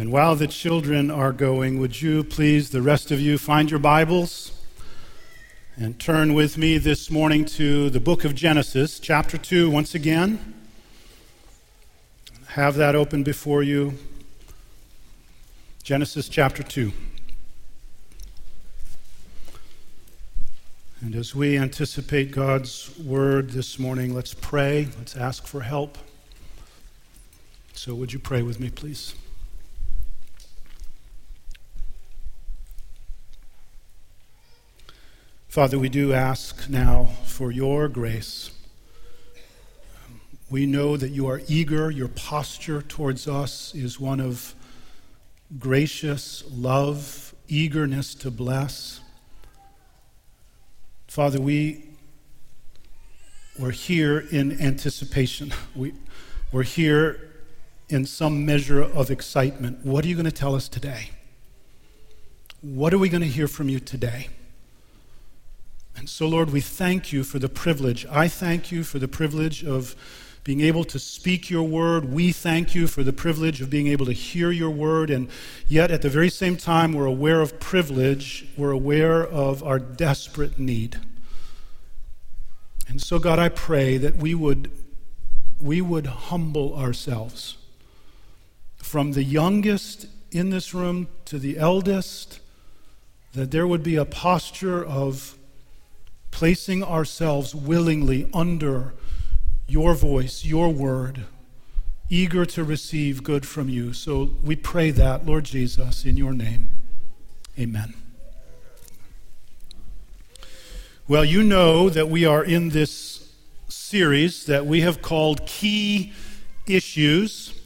And while the children are going, would you please, the rest of you, find your Bibles and turn with me this morning to the book of Genesis, chapter 2, once again. Have that open before you. Genesis chapter 2. And as we anticipate God's word this morning, let's pray. Let's ask for help. So, would you pray with me, please? Father, we do ask now for your grace. We know that you are eager. Your posture towards us is one of gracious love, eagerness to bless. Father, we, we're here in anticipation. We, we're here in some measure of excitement. What are you going to tell us today? What are we going to hear from you today? And so, Lord, we thank you for the privilege. I thank you for the privilege of being able to speak your word. We thank you for the privilege of being able to hear your word. And yet, at the very same time, we're aware of privilege, we're aware of our desperate need. And so, God, I pray that we would, we would humble ourselves from the youngest in this room to the eldest, that there would be a posture of placing ourselves willingly under your voice, your word, eager to receive good from you. So we pray that, Lord Jesus, in your name. Amen. Well, you know that we are in this series that we have called Key Issues.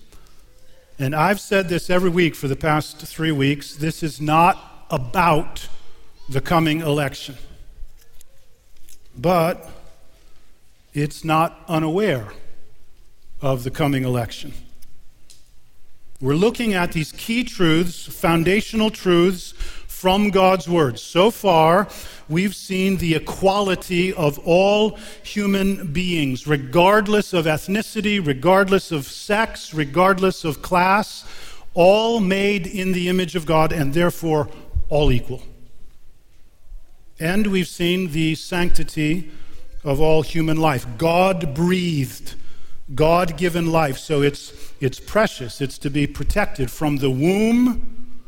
And I've said this every week for the past three weeks. This is not about the coming election. But it's not unaware of the coming election. We're looking at these key truths, foundational truths from God's Word. So far, we've seen the equality of all human beings, regardless of ethnicity, regardless of sex, regardless of class, all made in the image of God and therefore all equal. And we've seen the sanctity of all human life. God breathed, God given life. So it's, it's precious. It's to be protected from the womb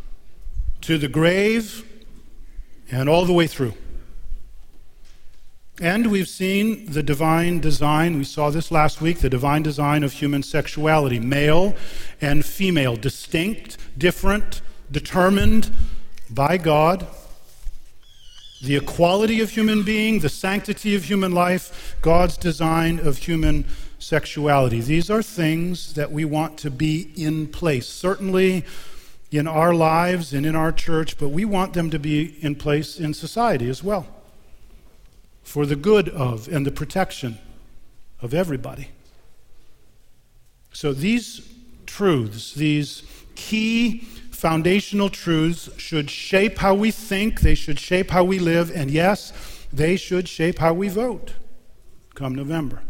to the grave and all the way through. And we've seen the divine design, we saw this last week, the divine design of human sexuality male and female, distinct, different, determined by God the equality of human being, the sanctity of human life, God's design of human sexuality. These are things that we want to be in place, certainly in our lives and in our church, but we want them to be in place in society as well for the good of and the protection of everybody. So these truths, these key foundational truths should shape how we think, they should shape how we live, and yes, they should shape how we vote come November.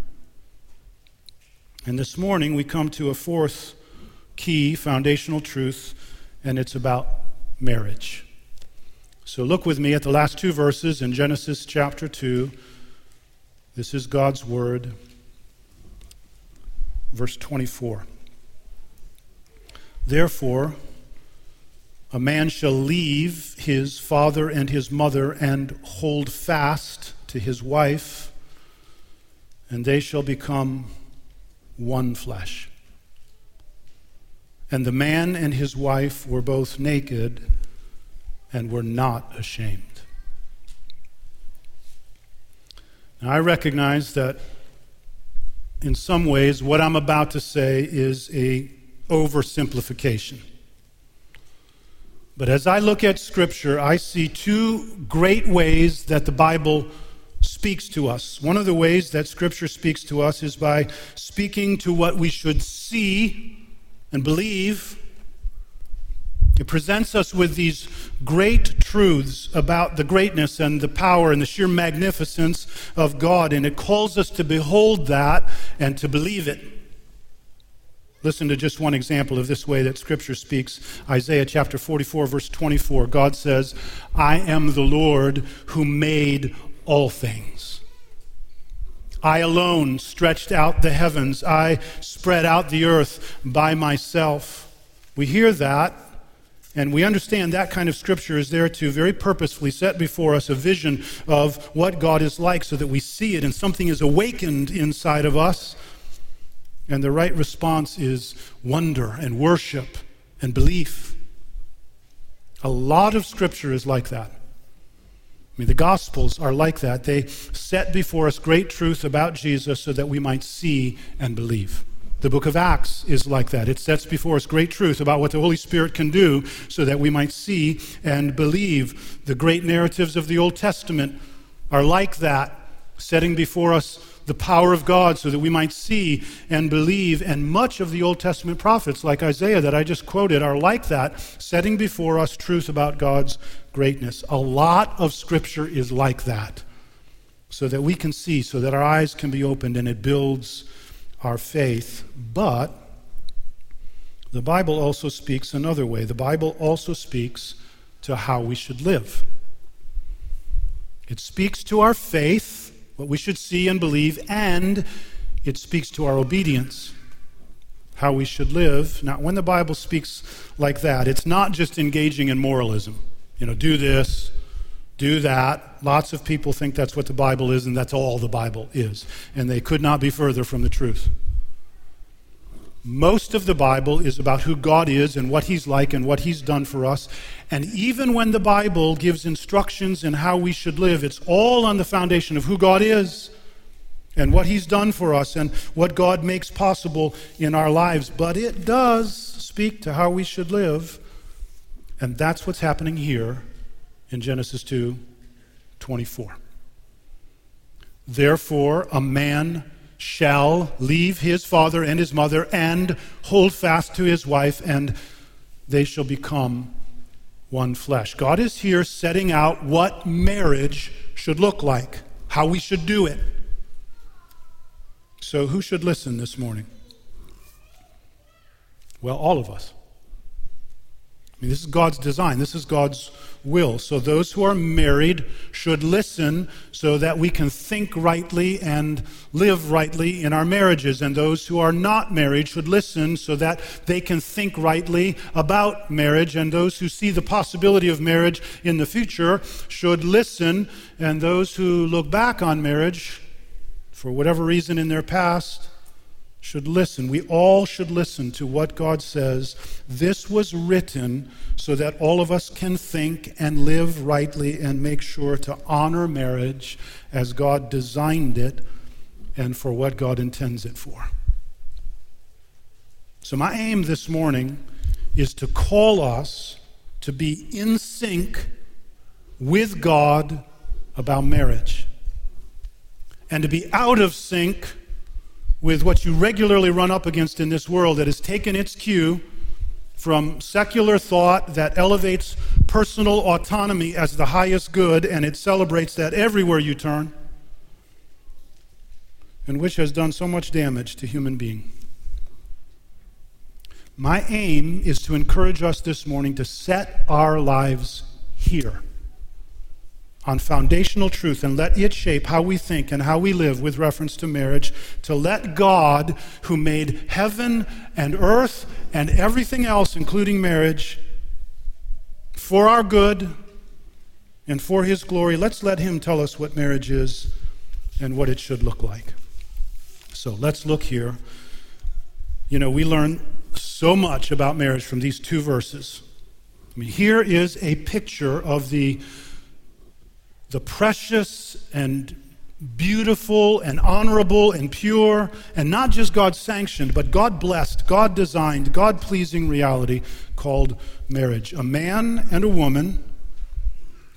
And this morning we come to a fourth key foundational truth, and it's about marriage. So look with me at the last two verses in Genesis chapter 2. This is God's word, verse 24. Therefore, a man shall leave his father and his mother and hold fast to his wife, and they shall become one flesh. And the man and his wife were both naked and were not ashamed. Now, I recognize that in some ways what I'm about to say is a oversimplification. But as I look at Scripture, I see two great ways that the Bible speaks to us. One of the ways that Scripture speaks to us is by speaking to what we should see and believe. It presents us with these great truths about the greatness and the power and the sheer magnificence of God, and it calls us to behold that and to believe it. Listen to just one example of this way that Scripture speaks. Isaiah chapter 44, verse 24. God says, I am the Lord who made all things. I alone stretched out the heavens. I spread out the earth by myself. We hear that, and we understand that kind of scripture is there to very purposefully set before us a vision of what God is like so that we see it and something is awakened inside of us and the right response is wonder and worship and belief. A lot of scripture is like that. I mean, the Gospels are like that. They set before us great truth about Jesus so that we might see and believe. The book of Acts is like that. It sets before us great truth about what the Holy Spirit can do so that we might see and believe. The great narratives of the Old Testament are like that, setting before us the power of God so that we might see and believe. And much of the Old Testament prophets, like Isaiah that I just quoted, are like that, setting before us truth about God's greatness. A lot of Scripture is like that, so that we can see, so that our eyes can be opened, and it builds our faith. But the Bible also speaks another way. The Bible also speaks to how we should live. It speaks to our faith what we should see and believe, and it speaks to our obedience, how we should live. Now, when the Bible speaks like that, it's not just engaging in moralism. You know, do this, do that. Lots of people think that's what the Bible is, and that's all the Bible is. And they could not be further from the truth. Most of the Bible is about who God is and what He's like and what He's done for us. And even when the Bible gives instructions in how we should live, it's all on the foundation of who God is and what He's done for us and what God makes possible in our lives. But it does speak to how we should live. And that's what's happening here in Genesis 2 24. Therefore, a man shall leave his father and his mother and hold fast to his wife, and they shall become one flesh. God is here setting out what marriage should look like, how we should do it. So, who should listen this morning? Well, all of us. I mean, this is God's design, this is God's will. So, those who are married should listen so that we can think rightly and live rightly in our marriages. And those who are not married should listen so that they can think rightly about marriage. And those who see the possibility of marriage in the future should listen. And those who look back on marriage, for whatever reason in their past, should listen. We all should listen to what God says. This was written so that all of us can think and live rightly and make sure to honor marriage as God designed it and for what God intends it for. So, my aim this morning is to call us to be in sync with God about marriage and to be out of sync with what you regularly run up against in this world that has taken its cue from secular thought that elevates personal autonomy as the highest good and it celebrates that everywhere you turn, and which has done so much damage to human being. My aim is to encourage us this morning to set our lives here on foundational truth and let it shape how we think and how we live with reference to marriage, to let God, who made heaven and earth and everything else, including marriage, for our good and for His glory, let's let Him tell us what marriage is and what it should look like. So let's look here. You know, we learn so much about marriage from these two verses. I mean, here is a picture of the the precious and beautiful and honorable and pure, and not just God sanctioned, but God blessed, God designed, God pleasing reality called marriage. A man and a woman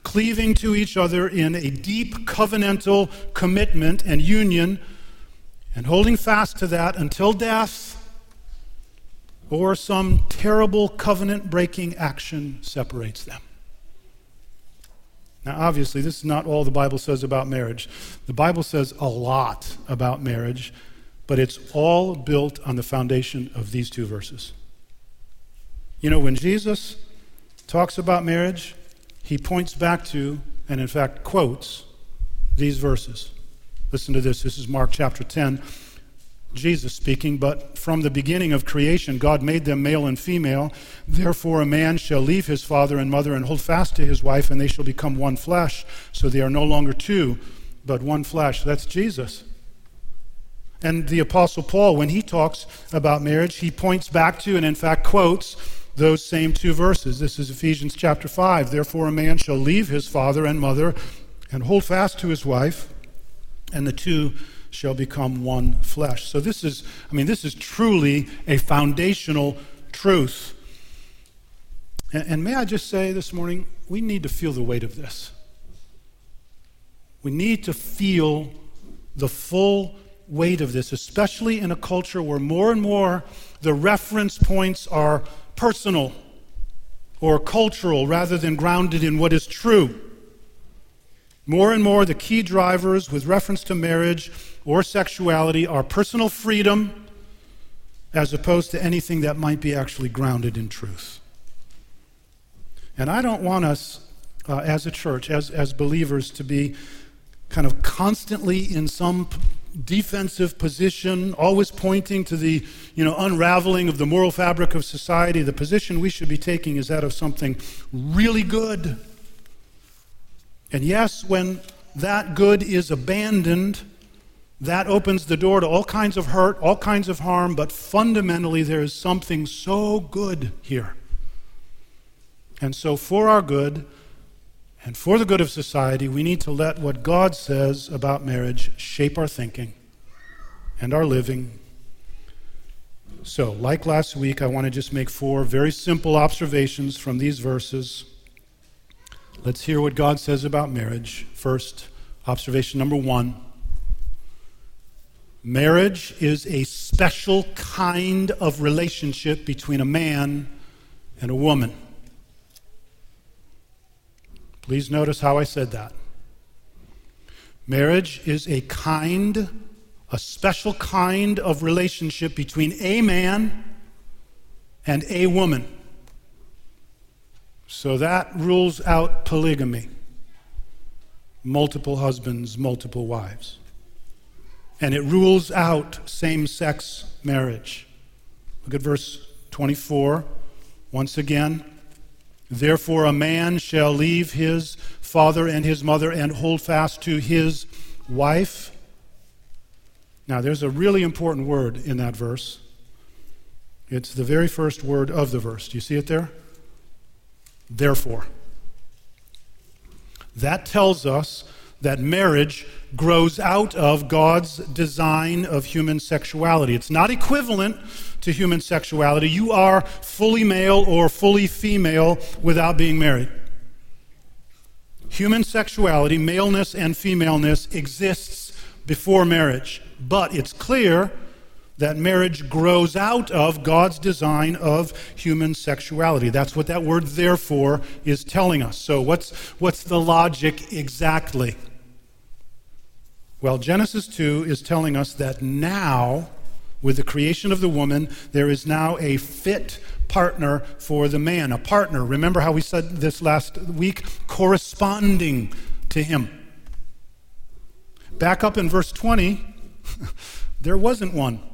cleaving to each other in a deep covenantal commitment and union, and holding fast to that until death or some terrible covenant breaking action separates them. Now, obviously, this is not all the Bible says about marriage. The Bible says a lot about marriage, but it's all built on the foundation of these two verses. You know, when Jesus talks about marriage, he points back to, and in fact quotes, these verses. Listen to this. This is Mark chapter 10. Jesus speaking, but from the beginning of creation, God made them male and female. Therefore, a man shall leave his father and mother and hold fast to his wife, and they shall become one flesh. So they are no longer two, but one flesh. That's Jesus. And the Apostle Paul, when he talks about marriage, he points back to and, in fact, quotes those same two verses. This is Ephesians chapter 5. Therefore, a man shall leave his father and mother and hold fast to his wife, and the two shall become one flesh. So this is, I mean, this is truly a foundational truth. And, and, may I just say this morning, we need to feel the weight of this. We need to feel the full weight of this, especially in a culture where more and more the reference points are personal or cultural rather than grounded in what is true. More and more, the key drivers with reference to marriage or sexuality are personal freedom as opposed to anything that might be actually grounded in truth. And I don't want us uh, as a church, as, as believers, to be kind of constantly in some defensive position, always pointing to the you know, unraveling of the moral fabric of society. The position we should be taking is that of something really good. And yes, when that good is abandoned, that opens the door to all kinds of hurt, all kinds of harm, but fundamentally there is something so good here. And so, for our good and for the good of society, we need to let what God says about marriage shape our thinking and our living. So, like last week, I want to just make four very simple observations from these verses. Let's hear what God says about marriage. First, observation number one Marriage is a special kind of relationship between a man and a woman. Please notice how I said that. Marriage is a kind, a special kind of relationship between a man and a woman. So that rules out polygamy multiple husbands, multiple wives and it rules out same sex marriage. Look at verse 24 once again. Therefore, a man shall leave his father and his mother and hold fast to his wife. Now, there's a really important word in that verse. It's the very first word of the verse. Do you see it there? Therefore. That tells us that marriage grows out of God's design of human sexuality. It's not equivalent to human sexuality. You are fully male or fully female without being married. Human sexuality, maleness and femaleness, exists before marriage, but it's clear that marriage grows out of God's design of human sexuality. That's what that word therefore is telling us. So, what's, what's the logic exactly? Well, Genesis 2 is telling us that now, with the creation of the woman, there is now a fit partner for the man. A partner, remember how we said this last week? Corresponding to him. Back up in verse 20, there wasn't one.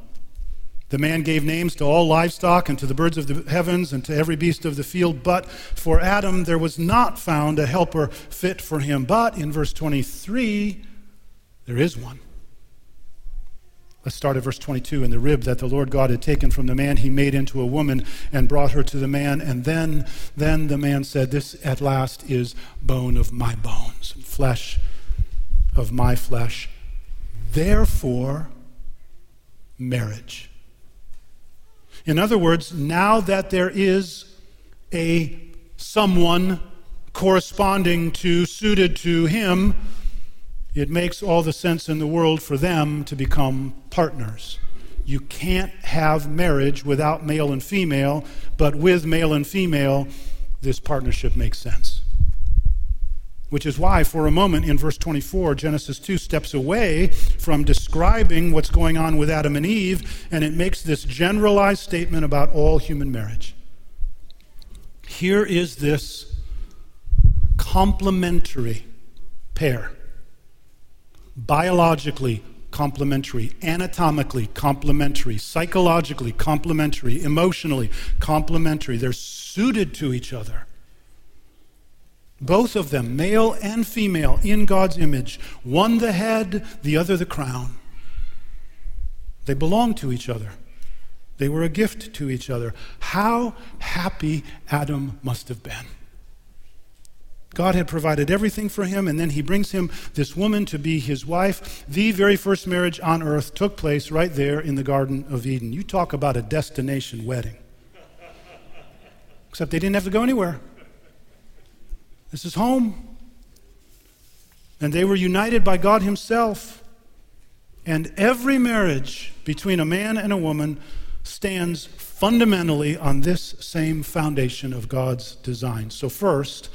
The man gave names to all livestock and to the birds of the heavens and to every beast of the field, but for Adam there was not found a helper fit for him. But in verse 23, there is one. Let's start at verse 22. In the rib that the Lord God had taken from the man, he made into a woman and brought her to the man. And then, then the man said, This at last is bone of my bones and flesh of my flesh. Therefore, marriage. In other words, now that there is a someone corresponding to, suited to him, it makes all the sense in the world for them to become partners. You can't have marriage without male and female, but with male and female, this partnership makes sense. Which is why, for a moment in verse 24, Genesis 2 steps away from describing what's going on with Adam and Eve, and it makes this generalized statement about all human marriage. Here is this complementary pair, biologically complementary, anatomically complementary, psychologically complementary, emotionally complementary. They're suited to each other. Both of them, male and female, in God's image. One the head, the other the crown. They belong to each other. They were a gift to each other. How happy Adam must have been. God had provided everything for him, and then he brings him this woman to be his wife. The very first marriage on earth took place right there in the Garden of Eden. You talk about a destination wedding. Except they didn't have to go anywhere. This is home. And they were united by God Himself. And every marriage between a man and a woman stands fundamentally on this same foundation of God's design. So, first,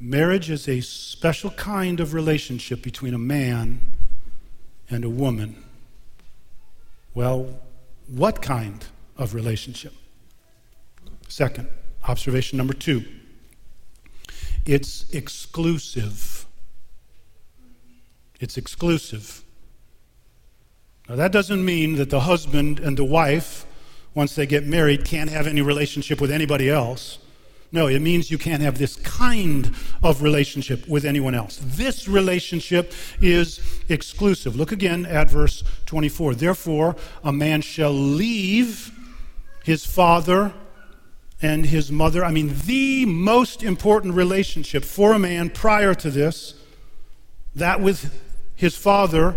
marriage is a special kind of relationship between a man and a woman. Well, what kind of relationship? Second, observation number two it's exclusive. It's exclusive. Now, that doesn't mean that the husband and the wife, once they get married, can't have any relationship with anybody else. No, it means you can't have this kind of relationship with anyone else. This relationship is exclusive. Look again at verse 24. Therefore, a man shall leave his father and his mother. I mean, the most important relationship for a man prior to this, that with his father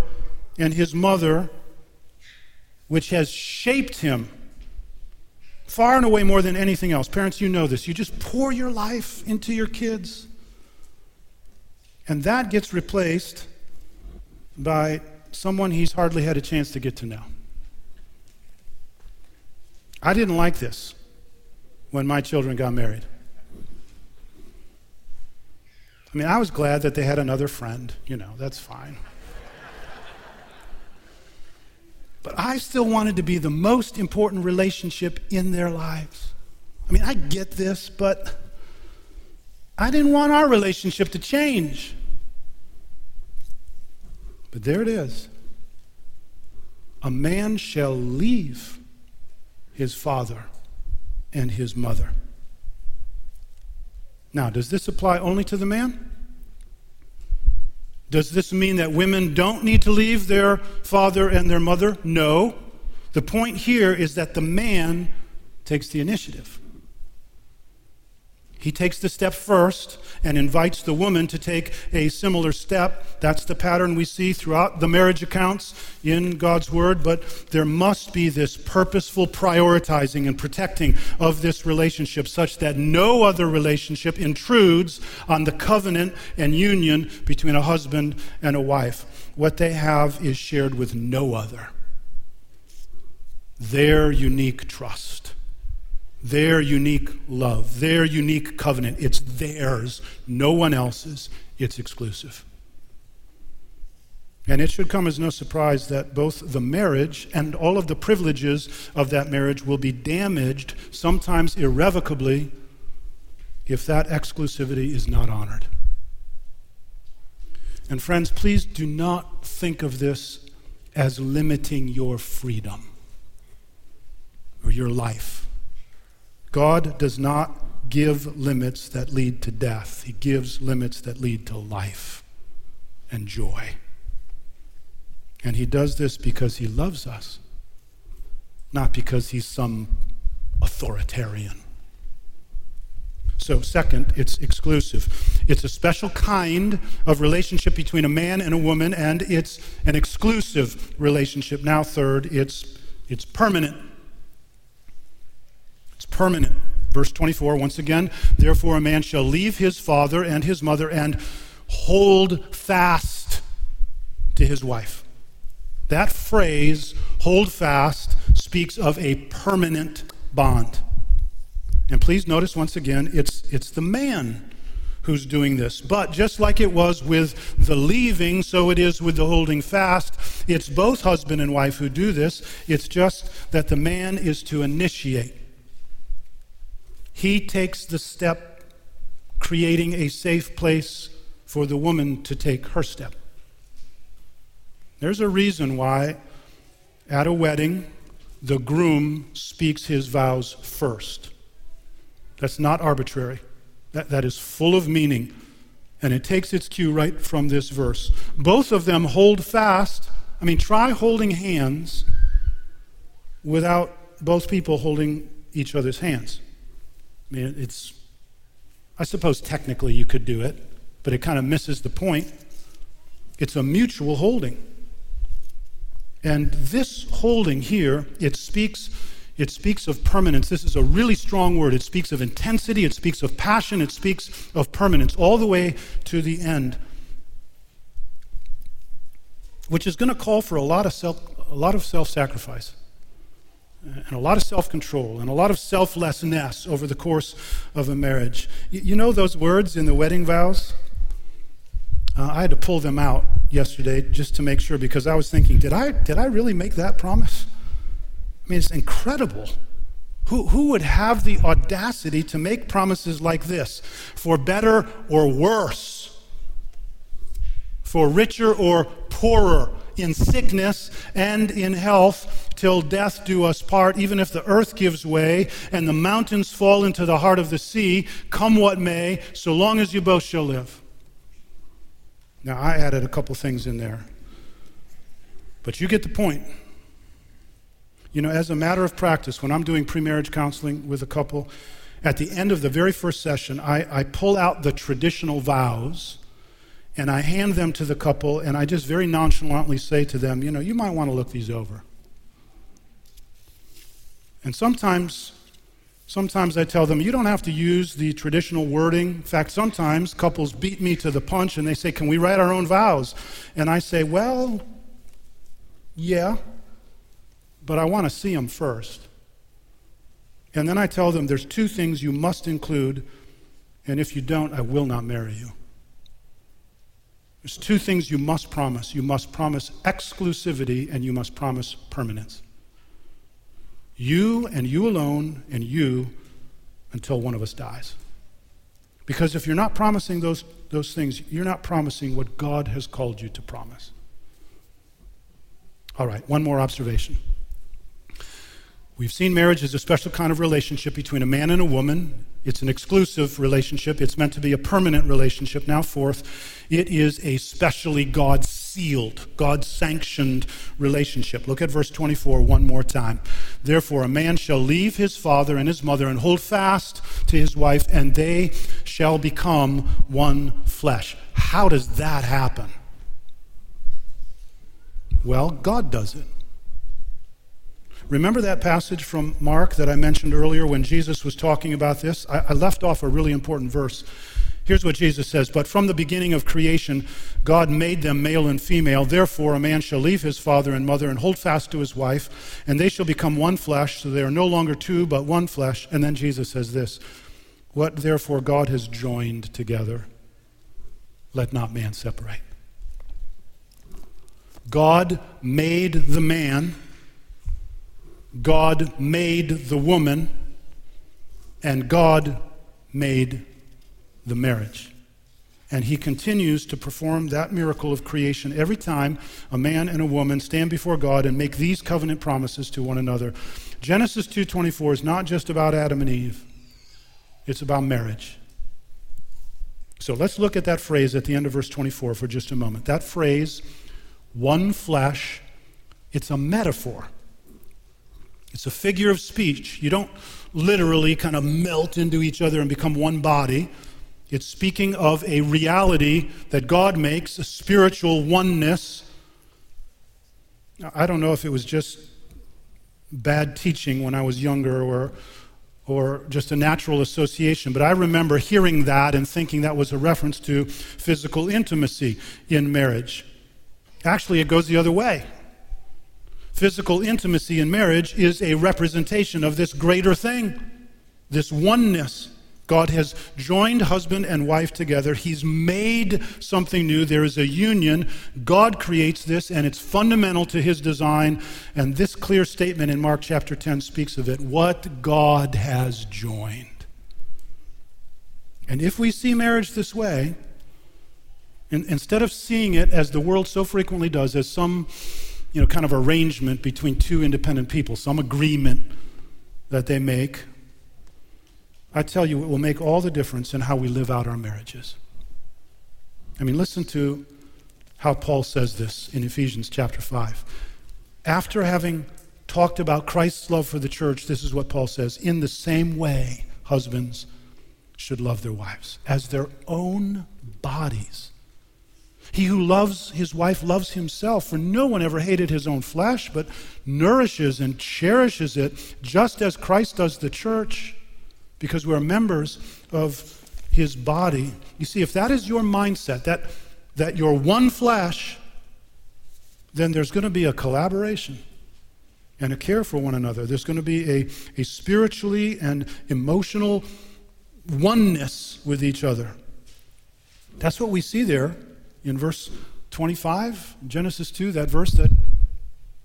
and his mother, which has shaped him far and away more than anything else. Parents, you know this. You just pour your life into your kids. And that gets replaced by someone he's hardly had a chance to get to know. I didn't like this when my children got married. I mean, I was glad that they had another friend. You know, that's fine. but I still wanted to be the most important relationship in their lives. I mean, I get this, but I didn't want our relationship to change. But there it is. A man shall leave his father and his mother. Now, does this apply only to the man? Does this mean that women don't need to leave their father and their mother? No. The point here is that the man takes the initiative. He takes the step first and invites the woman to take a similar step. That's the pattern we see throughout the marriage accounts in God's Word, but there must be this purposeful prioritizing and protecting of this relationship such that no other relationship intrudes on the covenant and union between a husband and a wife. What they have is shared with no other. Their unique trust their unique love, their unique covenant. It's theirs, no one else's. It's exclusive. And it should come as no surprise that both the marriage and all of the privileges of that marriage will be damaged, sometimes irrevocably, if that exclusivity is not honored. And friends, please do not think of this as limiting your freedom or your life. God does not give limits that lead to death, He gives limits that lead to life and joy. And He does this because He loves us, not because He's some authoritarian. So, second, it's exclusive. It's a special kind of relationship between a man and a woman, and it's an exclusive relationship. Now, third, it's, it's permanent permanent. Verse 24, once again, therefore a man shall leave his father and his mother and hold fast to his wife. That phrase, hold fast, speaks of a permanent bond. And please notice once again, it's, it's the man who's doing this. But just like it was with the leaving, so it is with the holding fast. It's both husband and wife who do this. It's just that the man is to initiate. He takes the step, creating a safe place for the woman to take her step. There's a reason why at a wedding, the groom speaks his vows first. That's not arbitrary. That, that is full of meaning. And it takes its cue right from this verse. Both of them hold fast. I mean, try holding hands without both people holding each other's hands. I mean, it's, I suppose technically you could do it, but it kind of misses the point. It's a mutual holding. And this holding here, it speaks it speaks of permanence. This is a really strong word. It speaks of intensity, it speaks of passion, it speaks of permanence, all the way to the end. Which is going to call for a lot of self, a lot of self-sacrifice and a lot of self-control and a lot of selflessness over the course of a marriage. You, you know those words in the wedding vows? Uh, I had to pull them out yesterday just to make sure because I was thinking, did I, did I really make that promise? I mean, it's incredible. Who, who would have the audacity to make promises like this? For better or worse, for richer or poorer, in sickness and in health, till death do us part, even if the earth gives way and the mountains fall into the heart of the sea, come what may, so long as you both shall live. Now, I added a couple things in there, but you get the point. You know, as a matter of practice, when I'm doing pre-marriage counseling with a couple, at the end of the very first session, I, I pull out the traditional vows and I hand them to the couple, and I just very nonchalantly say to them, you know, you might want to look these over. And sometimes, sometimes I tell them, you don't have to use the traditional wording. In fact, sometimes couples beat me to the punch and they say, can we write our own vows? And I say, well, yeah but I want to see them first. And then I tell them there's two things you must include, and if you don't, I will not marry you. There's two things you must promise. You must promise exclusivity, and you must promise permanence. You and you alone, and you until one of us dies. Because if you're not promising those, those things, you're not promising what God has called you to promise. All right, one more observation. We've seen marriage as a special kind of relationship between a man and a woman. It's an exclusive relationship. It's meant to be a permanent relationship. Now, fourth, it is a specially God sealed, God sanctioned relationship. Look at verse 24 one more time. Therefore, a man shall leave his father and his mother and hold fast to his wife, and they shall become one flesh. How does that happen? Well, God does it. Remember that passage from Mark that I mentioned earlier when Jesus was talking about this? I, I, left off a really important verse. Here's what Jesus says But from the beginning of creation, God made them male and female. Therefore, a man shall leave his father and mother and hold fast to his wife, and they shall become one flesh. So they are no longer two, but one flesh. And then Jesus says this What therefore God has joined together, let not man separate. God made the man God made the woman, and God made the marriage. And he continues to perform that miracle of creation every time a man and a woman stand before God and make these covenant promises to one another. Genesis 2:24 is not just about Adam and Eve. It's about marriage. So let's look at that phrase at the end of verse 24 for just a moment. That phrase, one flesh, it's a metaphor. It's a figure of speech. You don't literally kind of melt into each other and become one body. It's speaking of a reality that God makes, a spiritual oneness. I don't know if it was just bad teaching when I was younger or, or just a natural association, but I remember hearing that and thinking that was a reference to physical intimacy in marriage. Actually, it goes the other way physical intimacy in marriage is a representation of this greater thing, this oneness God has joined husband and wife together. He's made something new. There is a union. God creates this, and it's fundamental to his design. And this clear statement in Mark chapter 10 speaks of it what God has joined. And if we see marriage this way, in, instead of seeing it as the world so frequently does, as some you know, kind of arrangement between two independent people, some agreement that they make I tell you, it will make all the difference in how we live out our marriages. I mean, listen to how Paul says this in Ephesians chapter 5. After having talked about Christ's love for the church, this is what Paul says In the same way, husbands should love their wives as their own bodies. He who loves his wife loves himself, for no one ever hated his own flesh, but nourishes and cherishes it, just as Christ does the church because we're members of his body. You see, if that is your mindset, that, that you're one flesh, then there's going to be a collaboration and a care for one another. There's going to be a, a spiritually and emotional oneness with each other. That's what we see there in verse 25, Genesis 2, that verse that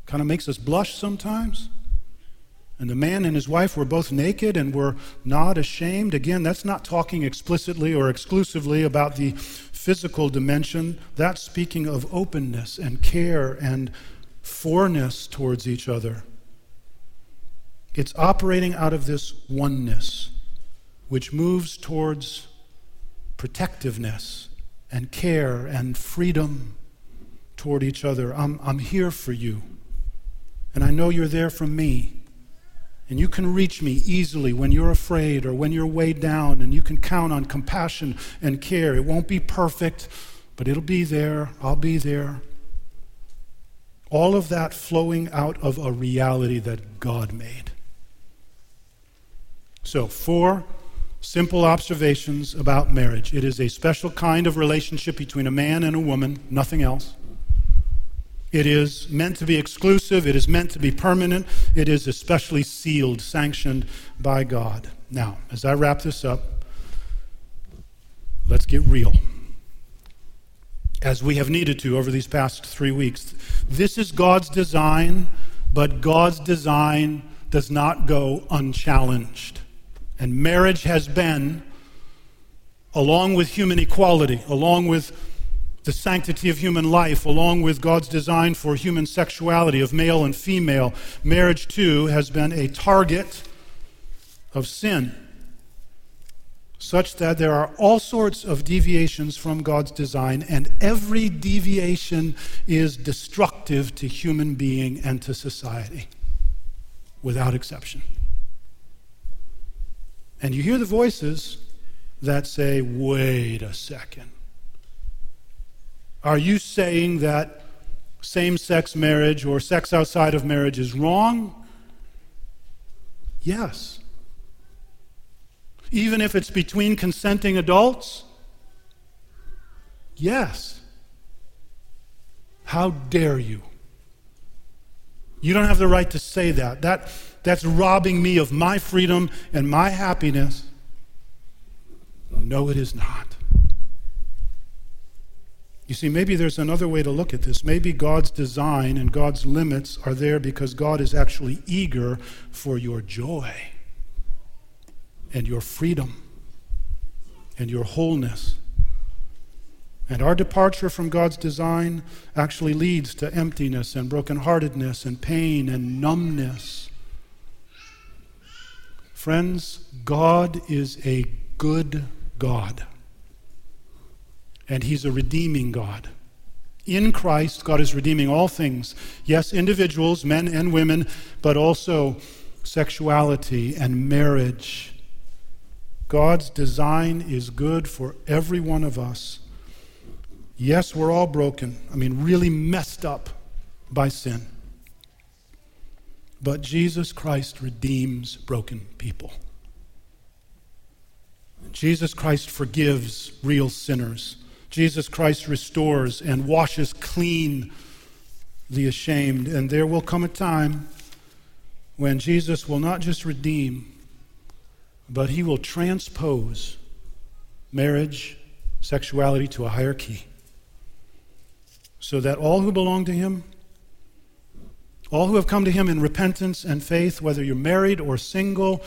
kind of makes us blush sometimes. And the man and his wife were both naked and were not ashamed. Again, that's not talking explicitly or exclusively about the physical dimension. That's speaking of openness and care and forness towards each other. It's operating out of this oneness, which moves towards protectiveness and care and freedom toward each other. I'm, I'm here for you, and I know you're there for me. And you can reach me easily when you're afraid or when you're weighed down, and you can count on compassion and care. It won't be perfect, but it'll be there. I'll be there. All of that flowing out of a reality that God made. So, four simple observations about marriage it is a special kind of relationship between a man and a woman, nothing else. It is meant to be exclusive. It is meant to be permanent. It is especially sealed, sanctioned by God. Now, as I wrap this up, let's get real. As we have needed to over these past three weeks, this is God's design, but God's design does not go unchallenged. And marriage has been, along with human equality, along with the sanctity of human life, along with God's design for human sexuality of male and female, marriage too has been a target of sin, such that there are all sorts of deviations from God's design, and every deviation is destructive to human being and to society, without exception. And you hear the voices that say, wait a second. Are you saying that same sex marriage or sex outside of marriage is wrong? Yes. Even if it's between consenting adults? Yes. How dare you? You don't have the right to say that. that that's robbing me of my freedom and my happiness. No, it is not. You see, maybe there's another way to look at this. Maybe God's design and God's limits are there because God is actually eager for your joy and your freedom and your wholeness. And our departure from God's design actually leads to emptiness and brokenheartedness and pain and numbness. Friends, God is a good God and He's a redeeming God. In Christ, God is redeeming all things. Yes, individuals, men and women, but also sexuality and marriage. God's design is good for every one of us. Yes, we're all broken. I mean, really messed up by sin. But Jesus Christ redeems broken people. Jesus Christ forgives real sinners. Jesus Christ restores and washes clean the ashamed. And there will come a time when Jesus will not just redeem, but He will transpose marriage, sexuality to a higher key so that all who belong to Him, all who have come to Him in repentance and faith, whether you're married or single,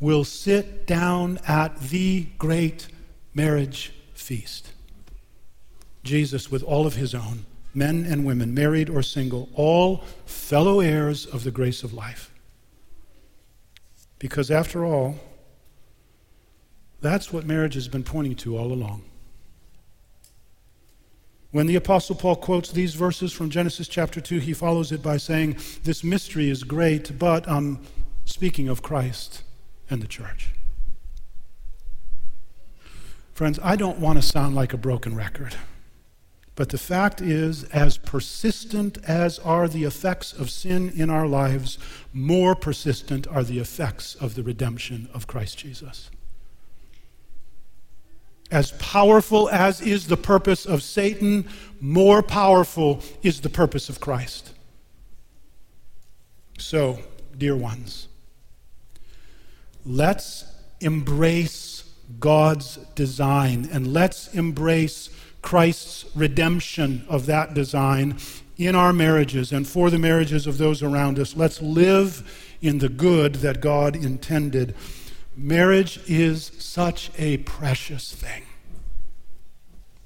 will sit down at the great marriage feast. Jesus, with all of His own, men and women, married or single, all fellow heirs of the grace of life. Because after all, that's what marriage has been pointing to all along. When the Apostle Paul quotes these verses from Genesis chapter 2, he follows it by saying, This mystery is great, but I'm speaking of Christ and the church. Friends, I don't want to sound like a broken record. But the fact is, as persistent as are the effects of sin in our lives, more persistent are the effects of the redemption of Christ Jesus. As powerful as is the purpose of Satan, more powerful is the purpose of Christ. So, dear ones, let's embrace God's design and let's embrace Christ's redemption of that design in our marriages and for the marriages of those around us. Let's live in the good that God intended. Marriage is such a precious thing.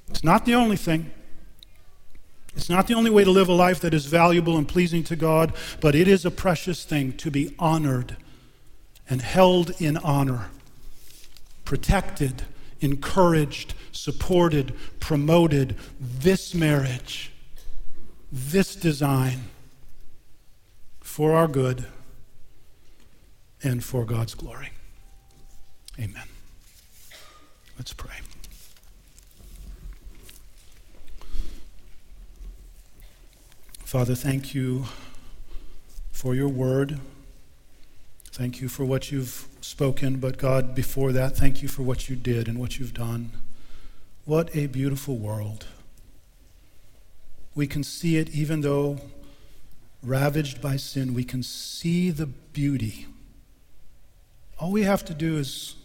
It's not the only thing. It's not the only way to live a life that is valuable and pleasing to God, but it is a precious thing to be honored and held in honor, protected encouraged, supported, promoted this marriage, this design for our good and for God's glory. Amen. Let's pray. Father, thank you for your word. Thank you for what you've spoken, but God, before that, thank you for what you did and what you've done. What a beautiful world. We can see it even though ravaged by sin, we can see the beauty. All we have to do is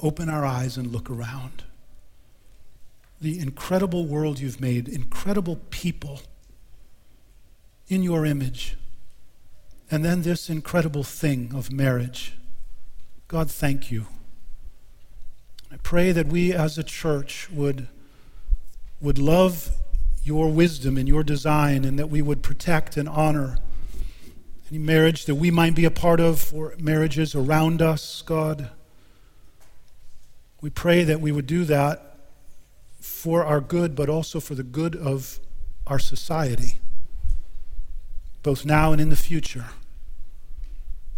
open our eyes and look around. The incredible world you've made, incredible people in your image and then this incredible thing of marriage. God, thank you. I pray that we as a church would, would love your wisdom and your design, and that we would protect and honor any marriage that we might be a part of or marriages around us, God. We pray that we would do that for our good, but also for the good of our society both now and in the future.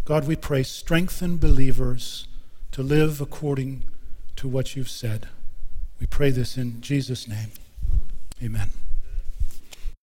God, we pray, strengthen believers to live according to what you've said. We pray this in Jesus' name. Amen.